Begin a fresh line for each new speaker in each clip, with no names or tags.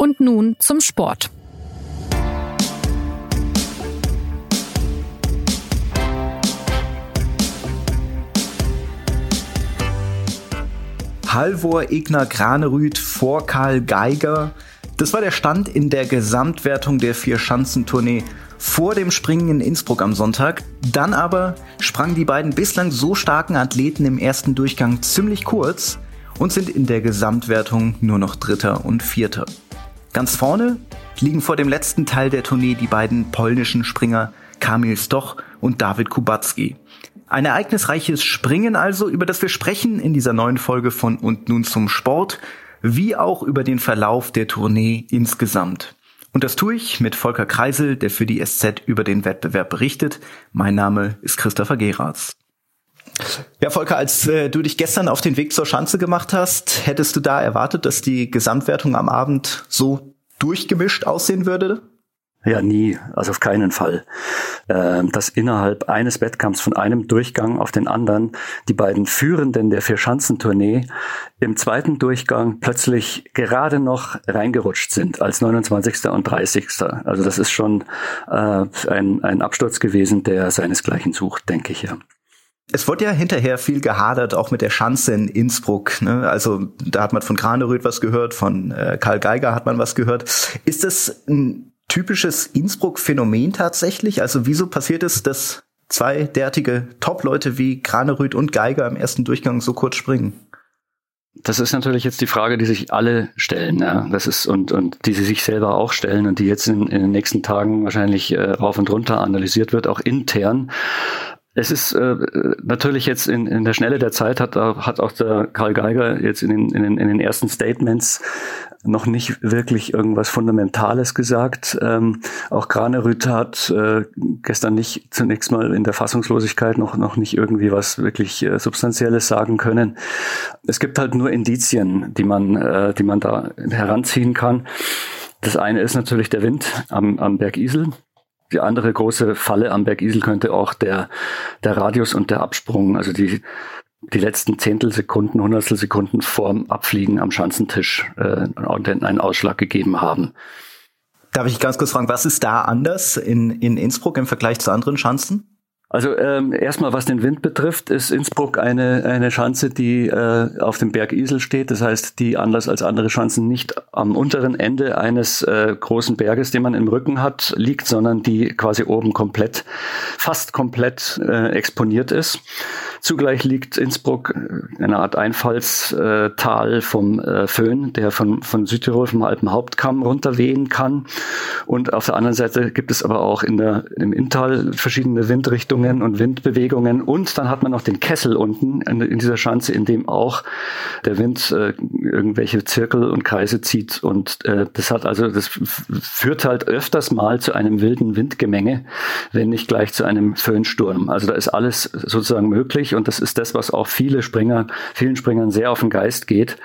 Und nun zum Sport.
Halvor Egner Granerüth vor Karl Geiger. Das war der Stand in der Gesamtwertung der Vier-Schanzentournee vor dem Springen in Innsbruck am Sonntag. Dann aber sprangen die beiden bislang so starken Athleten im ersten Durchgang ziemlich kurz und sind in der Gesamtwertung nur noch Dritter und Vierter. Ganz vorne liegen vor dem letzten Teil der Tournee die beiden polnischen Springer Kamil Stoch und David Kubacki. Ein ereignisreiches Springen also, über das wir sprechen in dieser neuen Folge von Und nun zum Sport, wie auch über den Verlauf der Tournee insgesamt. Und das tue ich mit Volker Kreisel, der für die SZ über den Wettbewerb berichtet. Mein Name ist Christopher Geratz. Ja, Volker, als äh, du dich gestern auf den Weg zur Schanze gemacht hast, hättest du da erwartet, dass die Gesamtwertung am Abend so durchgemischt aussehen würde?
Ja, nie, also auf keinen Fall. Ähm, dass innerhalb eines Wettkampfs von einem Durchgang auf den anderen die beiden Führenden der Vierschanzentournee im zweiten Durchgang plötzlich gerade noch reingerutscht sind als 29. und 30. Also das ist schon äh, ein, ein Absturz gewesen, der seinesgleichen sucht, denke ich ja.
Es wurde ja hinterher viel gehadert, auch mit der Schanze in Innsbruck. Ne? Also da hat man von Graneröd was gehört, von äh, Karl Geiger hat man was gehört. Ist das ein typisches Innsbruck-Phänomen tatsächlich? Also wieso passiert es, dass zwei derartige Top-Leute wie Graneröd und Geiger im ersten Durchgang so kurz springen?
Das ist natürlich jetzt die Frage, die sich alle stellen. Ja. Das ist und und die sie sich selber auch stellen und die jetzt in, in den nächsten Tagen wahrscheinlich äh, rauf und runter analysiert wird, auch intern. Es ist äh, natürlich jetzt in, in der Schnelle der Zeit hat, hat auch der Karl Geiger jetzt in den, in den, in den ersten Statements noch nicht wirklich irgendwas Fundamentales gesagt. Ähm, auch Granerüth hat äh, gestern nicht zunächst mal in der Fassungslosigkeit noch, noch nicht irgendwie was wirklich äh, Substanzielles sagen können. Es gibt halt nur Indizien, die man, äh, die man da heranziehen kann. Das eine ist natürlich der Wind am, am Berg Isel. Die andere große Falle am Berg Isel könnte auch der, der Radius und der Absprung, also die, die letzten Zehntelsekunden, Hundertstelsekunden vorm Abfliegen am Schanzentisch äh, einen Ausschlag gegeben haben.
Darf ich ganz kurz fragen, was ist da anders in, in Innsbruck im Vergleich zu anderen Schanzen?
Also ähm, erstmal, was den Wind betrifft, ist Innsbruck eine, eine Schanze, die äh, auf dem Berg Isel steht. Das heißt, die anders als andere Schanzen nicht am unteren Ende eines äh, großen Berges, den man im Rücken hat, liegt, sondern die quasi oben komplett, fast komplett äh, exponiert ist. Zugleich liegt Innsbruck äh, eine Art Einfallstal vom äh, Föhn, der von, von Südtirol vom Alpenhauptkamm runterwehen kann. Und auf der anderen Seite gibt es aber auch in der, im Inntal verschiedene Windrichtungen und Windbewegungen. Und dann hat man noch den Kessel unten in, in dieser Schanze, in dem auch der Wind äh, irgendwelche Zirkel und Kreise zieht. Und äh, das hat also, das führt halt öfters mal zu einem wilden Windgemenge, wenn nicht gleich zu einem Föhnsturm. Also da ist alles sozusagen möglich wichtig und das ist das, was auch viele Springer, vielen Springern sehr auf den Geist geht.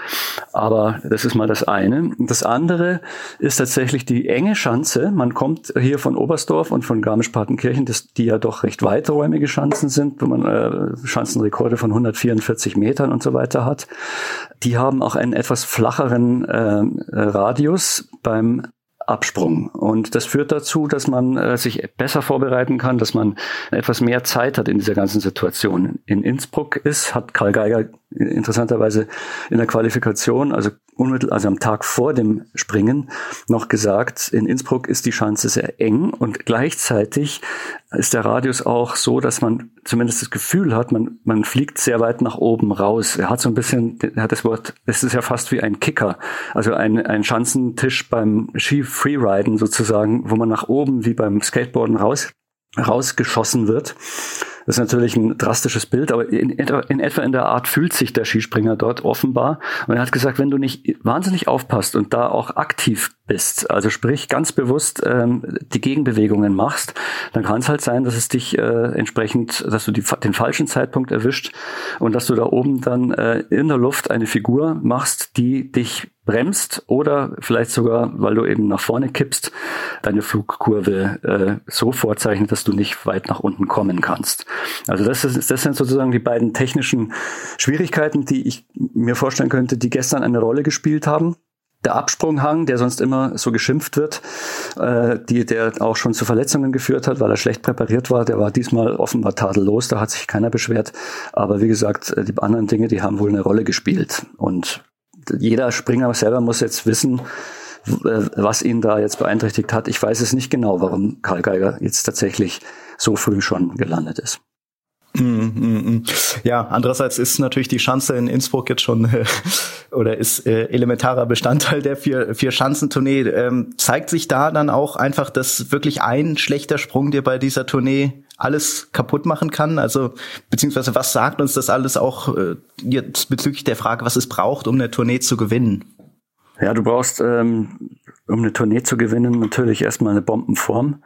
Aber das ist mal das eine. Das andere ist tatsächlich die enge Schanze. Man kommt hier von Oberstdorf und von Garmisch-Partenkirchen, die ja doch recht weiträumige Schanzen sind, wo man äh, Schanzenrekorde von 144 Metern und so weiter hat. Die haben auch einen etwas flacheren äh, Radius beim Absprung. Und das führt dazu, dass man äh, sich besser vorbereiten kann, dass man etwas mehr Zeit hat in dieser ganzen Situation. In Innsbruck ist, hat Karl Geiger interessanterweise in der Qualifikation, also unmittelbar, also am Tag vor dem Springen, noch gesagt, in Innsbruck ist die Schanze sehr eng und gleichzeitig ist der Radius auch so, dass man zumindest das Gefühl hat, man, man fliegt sehr weit nach oben raus. Er hat so ein bisschen, er hat das Wort, es ist ja fast wie ein Kicker, also ein, ein Schanzentisch beim Ski-Freeriden sozusagen, wo man nach oben wie beim Skateboarden raus, rausgeschossen wird. Das ist natürlich ein drastisches Bild, aber in etwa, in etwa in der Art fühlt sich der Skispringer dort offenbar. Und er hat gesagt, wenn du nicht wahnsinnig aufpasst und da auch aktiv bist, also sprich ganz bewusst ähm, die Gegenbewegungen machst, dann kann es halt sein, dass es dich äh, entsprechend, dass du die, den falschen Zeitpunkt erwischt und dass du da oben dann äh, in der Luft eine Figur machst, die dich bremst oder vielleicht sogar, weil du eben nach vorne kippst, deine Flugkurve äh, so vorzeichnet, dass du nicht weit nach unten kommen kannst. Also das, ist, das sind sozusagen die beiden technischen Schwierigkeiten, die ich mir vorstellen könnte, die gestern eine Rolle gespielt haben. der Absprunghang, der sonst immer so geschimpft wird, äh, die, der auch schon zu Verletzungen geführt hat, weil er schlecht präpariert war, der war diesmal offenbar tadellos, da hat sich keiner beschwert. Aber wie gesagt, äh, die anderen Dinge, die haben wohl eine Rolle gespielt. Und jeder Springer selber muss jetzt wissen, was ihn da jetzt beeinträchtigt hat. Ich weiß es nicht genau, warum Karl Geiger jetzt tatsächlich so früh schon gelandet ist.
Mm, mm, mm. Ja, andererseits ist natürlich die Schanze in Innsbruck jetzt schon äh, oder ist äh, elementarer Bestandteil der vier, vier Schanzentournee. Ähm, zeigt sich da dann auch einfach, dass wirklich ein schlechter Sprung dir bei dieser Tournee alles kaputt machen kann? Also beziehungsweise was sagt uns das alles auch äh, jetzt bezüglich der Frage, was es braucht, um eine Tournee zu gewinnen?
Ja, du brauchst, ähm, um eine Tournee zu gewinnen, natürlich erstmal eine Bombenform.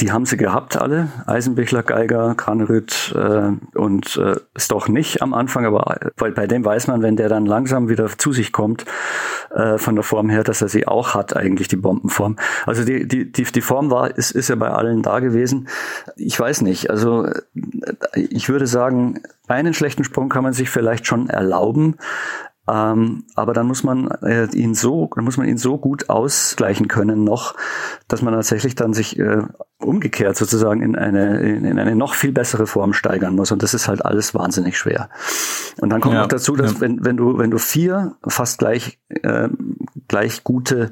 Die haben sie gehabt alle. Eisenbichler, Geiger, Kranerüth äh, und äh, ist doch nicht am Anfang, aber weil bei dem weiß man, wenn der dann langsam wieder zu sich kommt, äh, von der Form her, dass er sie auch hat, eigentlich die Bombenform. Also die, die, die, die Form war, ist, ist ja bei allen da gewesen. Ich weiß nicht. Also äh, ich würde sagen, einen schlechten Sprung kann man sich vielleicht schon erlauben. Ähm, aber dann muss man äh, ihn so, dann muss man ihn so gut ausgleichen können noch, dass man tatsächlich dann sich äh, umgekehrt sozusagen in eine, in, in, eine noch viel bessere Form steigern muss. Und das ist halt alles wahnsinnig schwer. Und dann kommt ja, noch dazu, dass ja. wenn, wenn du, wenn du vier fast gleich, äh, gleich gute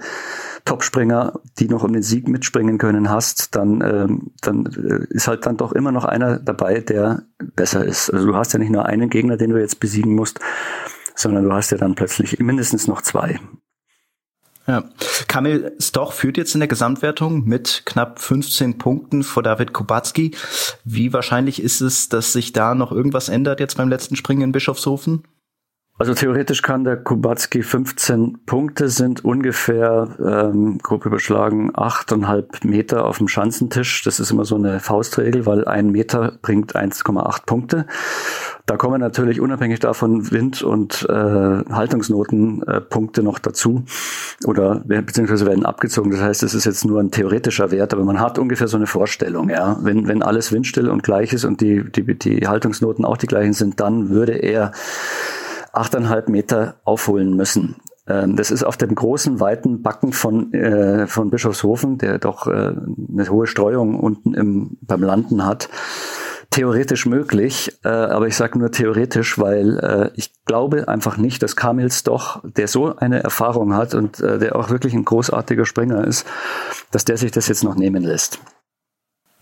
Topspringer, die noch um den Sieg mitspringen können, hast, dann, ähm, dann äh, ist halt dann doch immer noch einer dabei, der besser ist. Also du hast ja nicht nur einen Gegner, den du jetzt besiegen musst, sondern du hast ja dann plötzlich mindestens noch zwei.
Ja. Kamil Stoch führt jetzt in der Gesamtwertung mit knapp 15 Punkten vor David Kubacki. Wie wahrscheinlich ist es, dass sich da noch irgendwas ändert jetzt beim letzten Springen in Bischofshofen?
Also theoretisch kann der Kubacki 15 Punkte sind ungefähr ähm, grob überschlagen 8,5 Meter auf dem Schanzentisch. Das ist immer so eine Faustregel, weil ein Meter bringt 1,8 Punkte. Da kommen natürlich unabhängig davon Wind- und äh, Haltungsnotenpunkte äh, noch dazu oder beziehungsweise werden abgezogen. Das heißt, es ist jetzt nur ein theoretischer Wert, aber man hat ungefähr so eine Vorstellung. Ja, wenn wenn alles windstill und gleich ist und die die die Haltungsnoten auch die gleichen sind, dann würde er achteinhalb Meter aufholen müssen. Ähm, das ist auf dem großen, weiten Backen von, äh, von Bischofshofen, der doch äh, eine hohe Streuung unten im, beim Landen hat, theoretisch möglich. Äh, aber ich sage nur theoretisch, weil äh, ich glaube einfach nicht, dass Kamils doch, der so eine Erfahrung hat und äh, der auch wirklich ein großartiger Springer ist, dass der sich das jetzt noch nehmen lässt.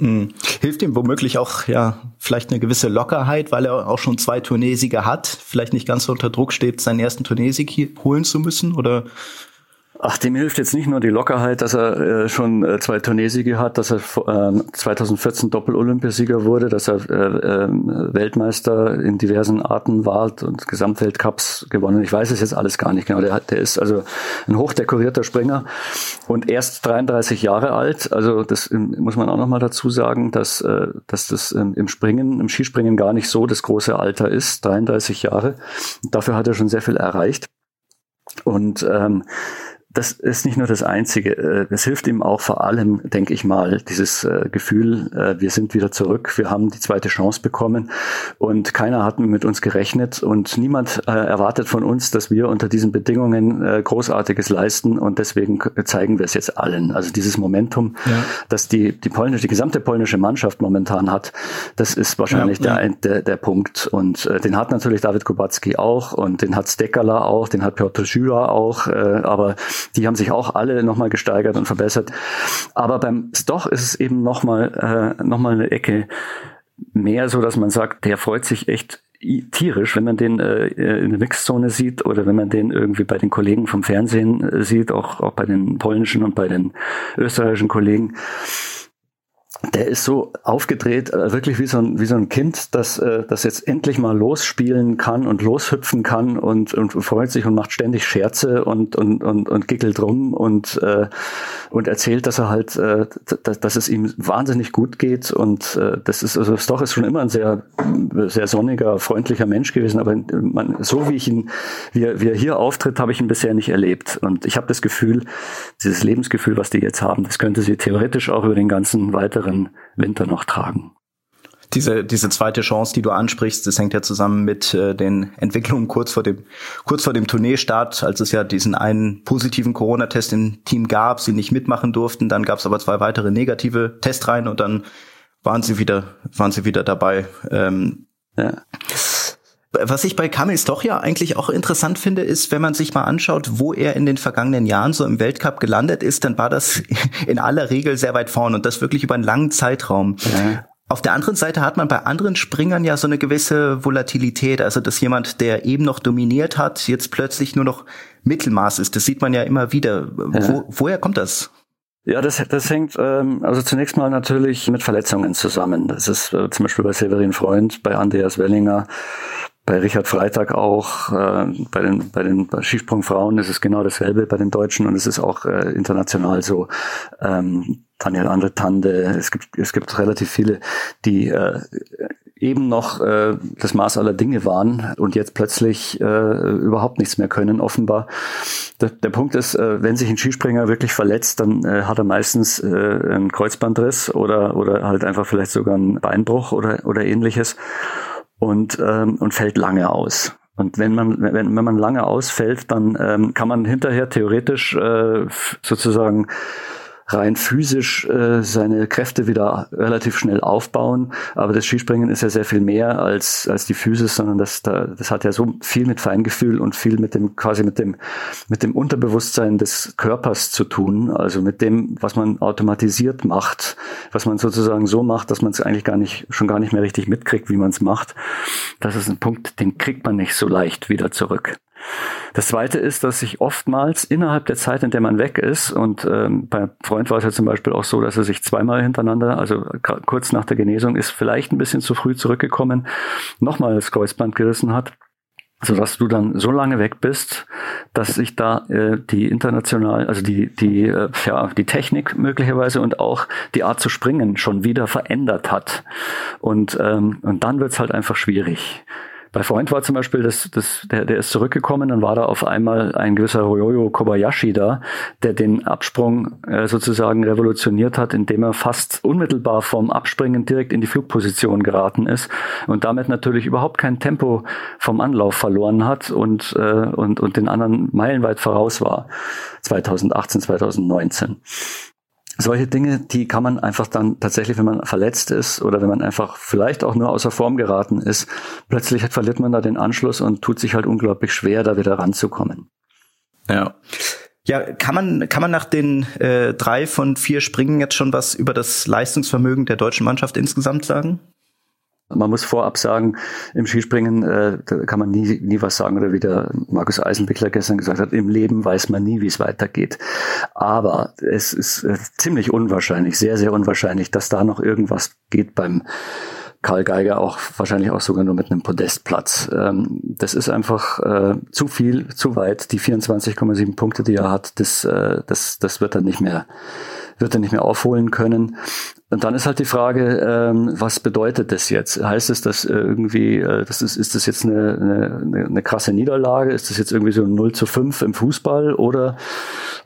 Mhm. Hilft ihm womöglich auch ja vielleicht eine gewisse Lockerheit, weil er auch schon zwei Turniersiege hat, vielleicht nicht ganz so unter Druck steht, seinen ersten Turniersieg holen zu müssen oder
Ach, dem hilft jetzt nicht nur die Lockerheit, dass er äh, schon äh, zwei Turniersiege hat, dass er äh, 2014 Doppel-Olympiasieger wurde, dass er äh, ähm, Weltmeister in diversen Arten war und Gesamtweltcups gewonnen. Ich weiß es jetzt alles gar nicht genau. Der, der ist also ein hochdekorierter Springer und erst 33 Jahre alt. Also das muss man auch noch mal dazu sagen, dass, äh, dass das ähm, im Springen, im Skispringen gar nicht so das große Alter ist, 33 Jahre. dafür hat er schon sehr viel erreicht. Und ähm, das ist nicht nur das Einzige. Äh, es hilft ihm auch vor allem, denke ich mal, dieses äh, Gefühl, äh, wir sind wieder zurück, wir haben die zweite Chance bekommen und keiner hat mit uns gerechnet und niemand erwartet von uns, dass wir unter diesen Bedingungen Großartiges leisten und deswegen zeigen wir es jetzt allen. Also dieses Momentum, ja. das die, die polnische, die gesamte polnische Mannschaft momentan hat, das ist wahrscheinlich ja, ja. Der, der, der Punkt und den hat natürlich David Kubacki auch und den hat Stekala auch, den hat Piotr Schüler auch, aber die haben sich auch alle nochmal gesteigert und verbessert. Aber beim Stoch ist es eben nochmal äh, noch eine Ecke mehr so, dass man sagt, der freut sich echt tierisch, wenn man den äh, in der Mixzone sieht oder wenn man den irgendwie bei den Kollegen vom Fernsehen äh, sieht, auch, auch bei den polnischen und bei den österreichischen Kollegen der ist so aufgedreht, äh, wirklich wie so ein, wie so ein Kind, das, äh, das jetzt endlich mal losspielen kann und loshüpfen kann und, und freut sich und macht ständig Scherze und, und, und, und gickelt rum und, äh, und erzählt, dass er halt, äh, dass, dass es ihm wahnsinnig gut geht und äh, das ist, also Stoch ist schon immer ein sehr, sehr sonniger, freundlicher Mensch gewesen, aber man, so wie ich ihn, wie er, wie er hier auftritt, habe ich ihn bisher nicht erlebt und ich habe das Gefühl, dieses Lebensgefühl, was die jetzt haben, das könnte sie theoretisch auch über den ganzen weiteren Winter noch tragen.
Diese, diese zweite Chance, die du ansprichst, das hängt ja zusammen mit äh, den Entwicklungen kurz vor dem, kurz vor dem Tourneestart, als es ja diesen einen positiven Corona-Test im Team gab, sie nicht mitmachen durften. Dann gab es aber zwei weitere negative Testreihen und dann waren sie wieder, waren sie wieder dabei. Ähm, ja. Was ich bei Kamils doch ja eigentlich auch interessant finde, ist, wenn man sich mal anschaut, wo er in den vergangenen Jahren so im Weltcup gelandet ist, dann war das in aller Regel sehr weit vorn und das wirklich über einen langen Zeitraum. Ja. Auf der anderen Seite hat man bei anderen Springern ja so eine gewisse Volatilität, also dass jemand, der eben noch dominiert hat, jetzt plötzlich nur noch Mittelmaß ist. Das sieht man ja immer wieder. Ja. Wo, woher kommt das?
Ja, das, das hängt ähm, also zunächst mal natürlich mit Verletzungen zusammen. Das ist äh, zum Beispiel bei Severin Freund, bei Andreas Wellinger, bei Richard Freitag auch, äh, bei den, bei den Skisprungfrauen ist es genau dasselbe bei den Deutschen und es ist auch äh, international so. Ähm, Daniel Andre Tande, es gibt, es gibt relativ viele, die äh, eben noch äh, das Maß aller Dinge waren und jetzt plötzlich äh, überhaupt nichts mehr können, offenbar. Der, der Punkt ist, äh, wenn sich ein Skispringer wirklich verletzt, dann äh, hat er meistens äh, einen Kreuzbandriss oder, oder halt einfach vielleicht sogar einen Beinbruch oder, oder ähnliches und, ähm, und fällt lange aus. Und wenn man, wenn, wenn man lange ausfällt, dann ähm, kann man hinterher theoretisch äh, sozusagen rein physisch äh, seine Kräfte wieder relativ schnell aufbauen. Aber das Skispringen ist ja sehr viel mehr als, als die Physis, sondern das, da, das hat ja so viel mit Feingefühl und viel mit dem, quasi mit dem, mit dem Unterbewusstsein des Körpers zu tun. Also mit dem, was man automatisiert macht, was man sozusagen so macht, dass man es eigentlich gar nicht, schon gar nicht mehr richtig mitkriegt, wie man es macht. Das ist ein Punkt, den kriegt man nicht so leicht wieder zurück. Das Zweite ist, dass sich oftmals innerhalb der Zeit, in der man weg ist, und ähm, bei Freund war es ja zum Beispiel auch so, dass er sich zweimal hintereinander, also kurz nach der Genesung, ist vielleicht ein bisschen zu früh zurückgekommen, nochmal das Kreuzband gerissen hat so dass du dann so lange weg bist, dass sich da äh, die international, also die die äh, ja die Technik möglicherweise und auch die Art zu springen schon wieder verändert hat und ähm, und dann wird's halt einfach schwierig. Bei Freund war zum Beispiel, das, das, der, der ist zurückgekommen, dann war da auf einmal ein gewisser Ryoyo Kobayashi da, der den Absprung äh, sozusagen revolutioniert hat, indem er fast unmittelbar vom Abspringen direkt in die Flugposition geraten ist und damit natürlich überhaupt kein Tempo vom Anlauf verloren hat und, äh, und, und den anderen meilenweit voraus war. 2018, 2019 solche Dinge, die kann man einfach dann tatsächlich, wenn man verletzt ist oder wenn man einfach vielleicht auch nur außer Form geraten ist, plötzlich verliert man da den Anschluss und tut sich halt unglaublich schwer, da wieder ranzukommen.
Ja. Ja, kann man, kann man nach den äh, drei von vier Springen jetzt schon was über das Leistungsvermögen der deutschen Mannschaft insgesamt sagen?
Man muss vorab sagen, im Skispringen äh, kann man nie, nie was sagen, oder wie der Markus Eisenbichler gestern gesagt hat, im Leben weiß man nie, wie es weitergeht. Aber es ist äh, ziemlich unwahrscheinlich, sehr, sehr unwahrscheinlich, dass da noch irgendwas geht beim Karl Geiger auch wahrscheinlich auch sogar nur mit einem Podestplatz. Ähm, das ist einfach äh, zu viel, zu weit. Die 24,7 Punkte, die er hat, das, äh, das, das wird er nicht mehr wird er nicht mehr aufholen können. Und dann ist halt die Frage, ähm, was bedeutet das jetzt? Heißt es, dass irgendwie, äh, das ist, ist das jetzt eine, eine, eine krasse Niederlage? Ist das jetzt irgendwie so ein 0 zu 5 im Fußball? Oder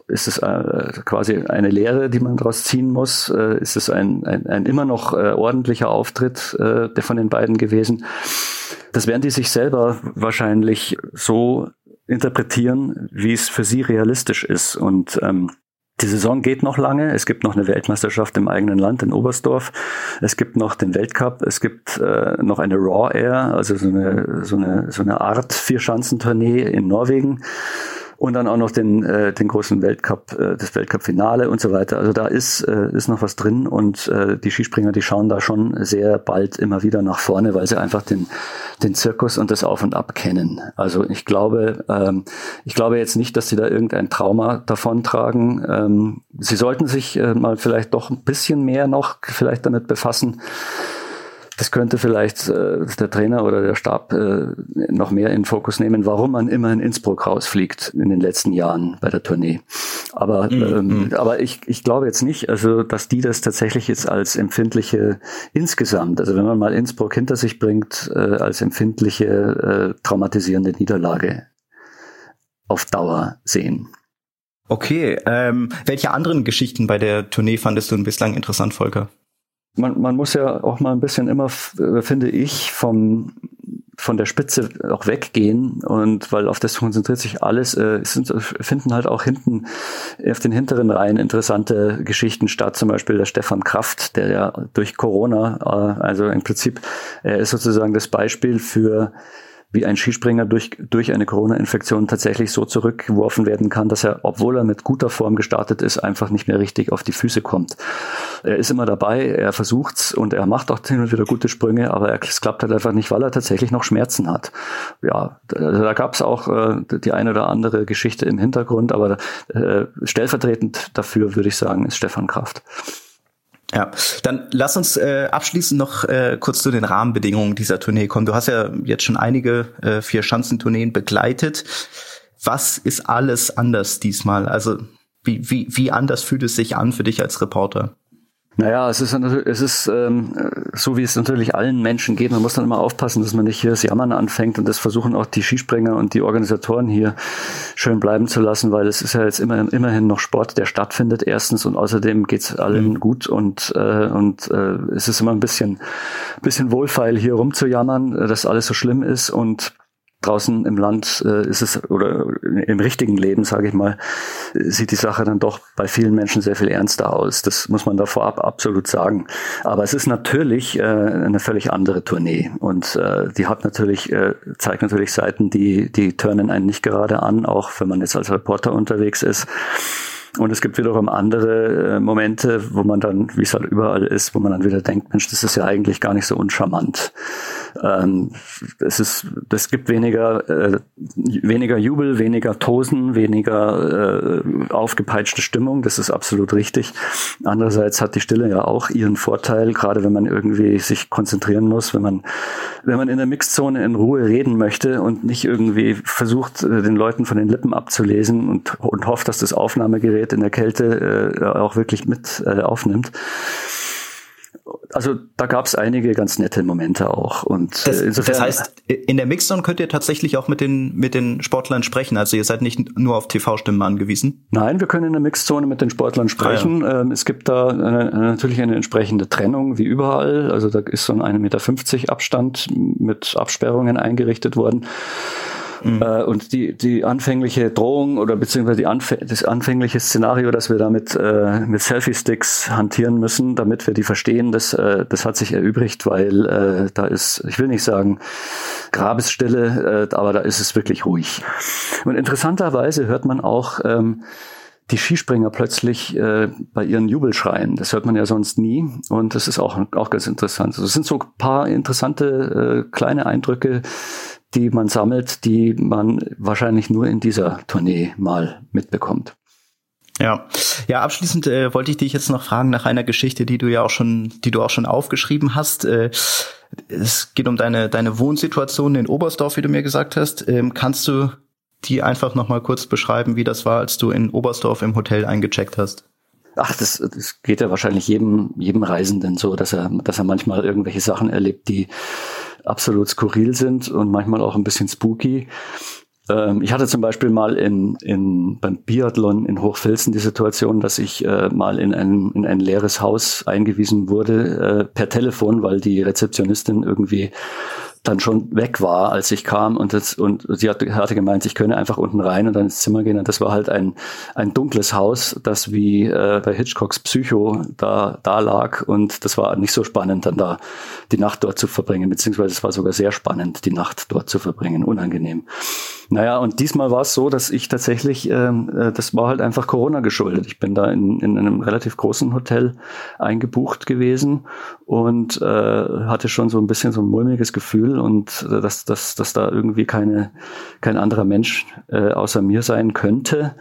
ist es äh, quasi eine Lehre, die man daraus ziehen muss? Äh, ist es ein, ein, ein immer noch äh, ordentlicher Auftritt äh, der von den beiden gewesen? Das werden die sich selber wahrscheinlich so interpretieren, wie es für sie realistisch ist. Und ähm, die Saison geht noch lange. Es gibt noch eine Weltmeisterschaft im eigenen Land in Oberstdorf. Es gibt noch den Weltcup. Es gibt äh, noch eine Raw Air, also so eine, so eine, so eine Art Vierschanzentournee in Norwegen und dann auch noch den, äh, den großen Weltcup, äh, das Weltcup-Finale und so weiter. Also da ist, äh, ist noch was drin und äh, die Skispringer, die schauen da schon sehr bald immer wieder nach vorne, weil sie einfach den, den Zirkus und das Auf und Ab kennen. Also ich glaube, ähm, ich glaube jetzt nicht, dass sie da irgendein Trauma davontragen. Ähm, sie sollten sich äh, mal vielleicht doch ein bisschen mehr noch vielleicht damit befassen das könnte vielleicht äh, der Trainer oder der Stab äh, noch mehr in Fokus nehmen, warum man immer in Innsbruck rausfliegt in den letzten Jahren bei der Tournee. Aber, mhm. ähm, mhm. aber ich, ich glaube jetzt nicht, also dass die das tatsächlich jetzt als empfindliche insgesamt, also wenn man mal Innsbruck hinter sich bringt, äh, als empfindliche äh, traumatisierende Niederlage auf Dauer sehen.
Okay, ähm, welche anderen Geschichten bei der Tournee fandest du bislang interessant, Volker?
Man, man muss ja auch mal ein bisschen immer, äh, finde ich, vom von der Spitze auch weggehen und weil auf das konzentriert sich alles, äh, sind, finden halt auch hinten auf den hinteren Reihen interessante Geschichten statt, zum Beispiel der Stefan Kraft, der ja durch Corona, äh, also im Prinzip, er ist sozusagen das Beispiel für wie ein Skispringer durch, durch eine Corona-Infektion tatsächlich so zurückgeworfen werden kann, dass er, obwohl er mit guter Form gestartet ist, einfach nicht mehr richtig auf die Füße kommt. Er ist immer dabei, er versucht's und er macht auch hin und wieder gute Sprünge, aber er, es klappt halt einfach nicht, weil er tatsächlich noch Schmerzen hat. Ja, da, da gab es auch äh, die eine oder andere Geschichte im Hintergrund, aber äh, stellvertretend dafür würde ich sagen, ist Stefan Kraft.
Ja, dann lass uns äh, abschließend noch äh, kurz zu den Rahmenbedingungen dieser Tournee kommen. Du hast ja jetzt schon einige äh, vier Schanzentourneen begleitet. Was ist alles anders diesmal? Also wie, wie, wie anders fühlt es sich an für dich als Reporter?
Naja, es ist, es ist ähm, so, wie es natürlich allen Menschen geht. Man muss dann immer aufpassen, dass man nicht hier das Jammern anfängt und das versuchen auch die Skispringer und die Organisatoren hier schön bleiben zu lassen, weil es ist ja jetzt immer, immerhin noch Sport, der stattfindet erstens und außerdem geht's allen mhm. gut und, äh, und äh, es ist immer ein bisschen, bisschen wohlfeil hier rumzujammern, dass alles so schlimm ist und draußen im Land äh, ist es oder im richtigen Leben, sage ich mal, sieht die Sache dann doch bei vielen Menschen sehr viel ernster aus. Das muss man da vorab absolut sagen. Aber es ist natürlich äh, eine völlig andere Tournee und äh, die hat natürlich äh, zeigt natürlich Seiten, die die turnen einen nicht gerade an, auch wenn man jetzt als Reporter unterwegs ist. Und es gibt wiederum andere äh, Momente, wo man dann, wie es halt überall ist, wo man dann wieder denkt, Mensch, das ist ja eigentlich gar nicht so uncharmant. Ähm, es ist, es gibt weniger, äh, weniger Jubel, weniger Tosen, weniger äh, aufgepeitschte Stimmung. Das ist absolut richtig. Andererseits hat die Stille ja auch ihren Vorteil, gerade wenn man irgendwie sich konzentrieren muss, wenn man, wenn man in der Mixzone in Ruhe reden möchte und nicht irgendwie versucht, äh, den Leuten von den Lippen abzulesen und, und hofft, dass das Aufnahmegerät Gerät in der Kälte äh, auch wirklich mit äh, aufnimmt. Also da gab es einige ganz nette Momente auch. Und
das, äh, insofern, das heißt, in der Mixzone könnt ihr tatsächlich auch mit den mit den Sportlern sprechen. Also ihr seid nicht nur auf TV-Stimmen angewiesen.
Nein, wir können in der Mixzone mit den Sportlern sprechen. Ah, ja. ähm, es gibt da eine, natürlich eine entsprechende Trennung wie überall. Also da ist so ein 1,50 Meter Abstand mit Absperrungen eingerichtet worden. Mhm. Äh, und die, die anfängliche Drohung oder beziehungsweise die Anf das anfängliche Szenario, dass wir damit äh, mit Selfie-Sticks hantieren müssen, damit wir die verstehen, das, äh, das hat sich erübrigt, weil äh, da ist, ich will nicht sagen Grabesstille, äh, aber da ist es wirklich ruhig. Und interessanterweise hört man auch ähm, die Skispringer plötzlich äh, bei ihren Jubelschreien. Das hört man ja sonst nie und das ist auch, auch ganz interessant. Also es sind so ein paar interessante äh, kleine Eindrücke, die man sammelt, die man wahrscheinlich nur in dieser Tournee mal mitbekommt.
Ja, ja. Abschließend äh, wollte ich dich jetzt noch fragen nach einer Geschichte, die du ja auch schon, die du auch schon aufgeschrieben hast. Äh, es geht um deine deine Wohnsituation in Oberstdorf, wie du mir gesagt hast. Ähm, kannst du die einfach noch mal kurz beschreiben, wie das war, als du in Oberstdorf im Hotel eingecheckt hast?
Ach, das, das geht ja wahrscheinlich jedem jedem Reisenden so, dass er dass er manchmal irgendwelche Sachen erlebt, die absolut skurril sind und manchmal auch ein bisschen spooky. Ähm, ich hatte zum Beispiel mal in, in, beim Biathlon in Hochfilzen die Situation, dass ich äh, mal in ein, in ein leeres Haus eingewiesen wurde äh, per Telefon, weil die Rezeptionistin irgendwie dann schon weg war, als ich kam und, das, und sie hatte, hatte gemeint, ich könne einfach unten rein und dann ins Zimmer gehen. Und das war halt ein, ein dunkles Haus, das wie äh, bei Hitchcocks Psycho da, da lag. Und das war nicht so spannend, dann da die Nacht dort zu verbringen, beziehungsweise es war sogar sehr spannend, die Nacht dort zu verbringen, unangenehm. Naja, und diesmal war es so, dass ich tatsächlich, ähm, äh, das war halt einfach Corona geschuldet. Ich bin da in, in einem relativ großen Hotel eingebucht gewesen und äh, hatte schon so ein bisschen so ein mulmiges Gefühl und äh, dass, dass, dass da irgendwie keine, kein anderer Mensch äh, außer mir sein könnte.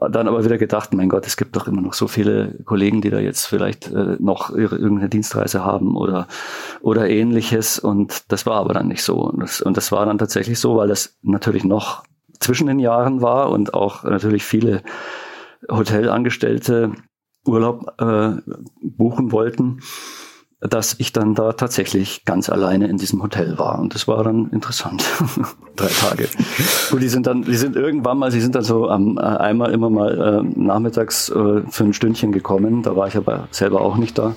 Dann aber wieder gedacht, mein Gott, es gibt doch immer noch so viele Kollegen, die da jetzt vielleicht äh, noch ihre, irgendeine Dienstreise haben oder, oder ähnliches. Und das war aber dann nicht so. Und das, und das war dann tatsächlich so, weil das natürlich noch zwischen den Jahren war und auch natürlich viele Hotelangestellte Urlaub äh, buchen wollten dass ich dann da tatsächlich ganz alleine in diesem Hotel war. Und das war dann interessant. Drei Tage. Gut, die sind dann, die sind irgendwann mal, sie sind dann so am, äh, einmal immer mal äh, nachmittags äh, für ein Stündchen gekommen. Da war ich aber selber auch nicht da.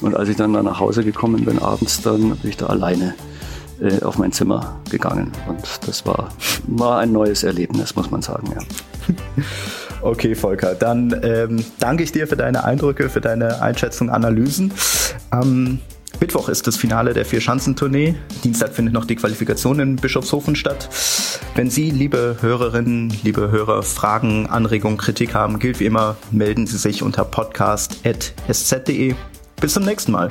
Und als ich dann da nach Hause gekommen bin abends, dann bin ich da alleine äh, auf mein Zimmer gegangen. Und das war, war ein neues Erlebnis, muss man sagen, ja.
Okay, Volker, dann ähm, danke ich dir für deine Eindrücke, für deine Einschätzung, Analysen. Am Mittwoch ist das Finale der Vier-Schanzentournee. Dienstag findet noch die Qualifikation in Bischofshofen statt. Wenn Sie, liebe Hörerinnen, liebe Hörer, Fragen, Anregungen, Kritik haben, gilt wie immer, melden Sie sich unter podcast.sz.de. Bis zum nächsten Mal.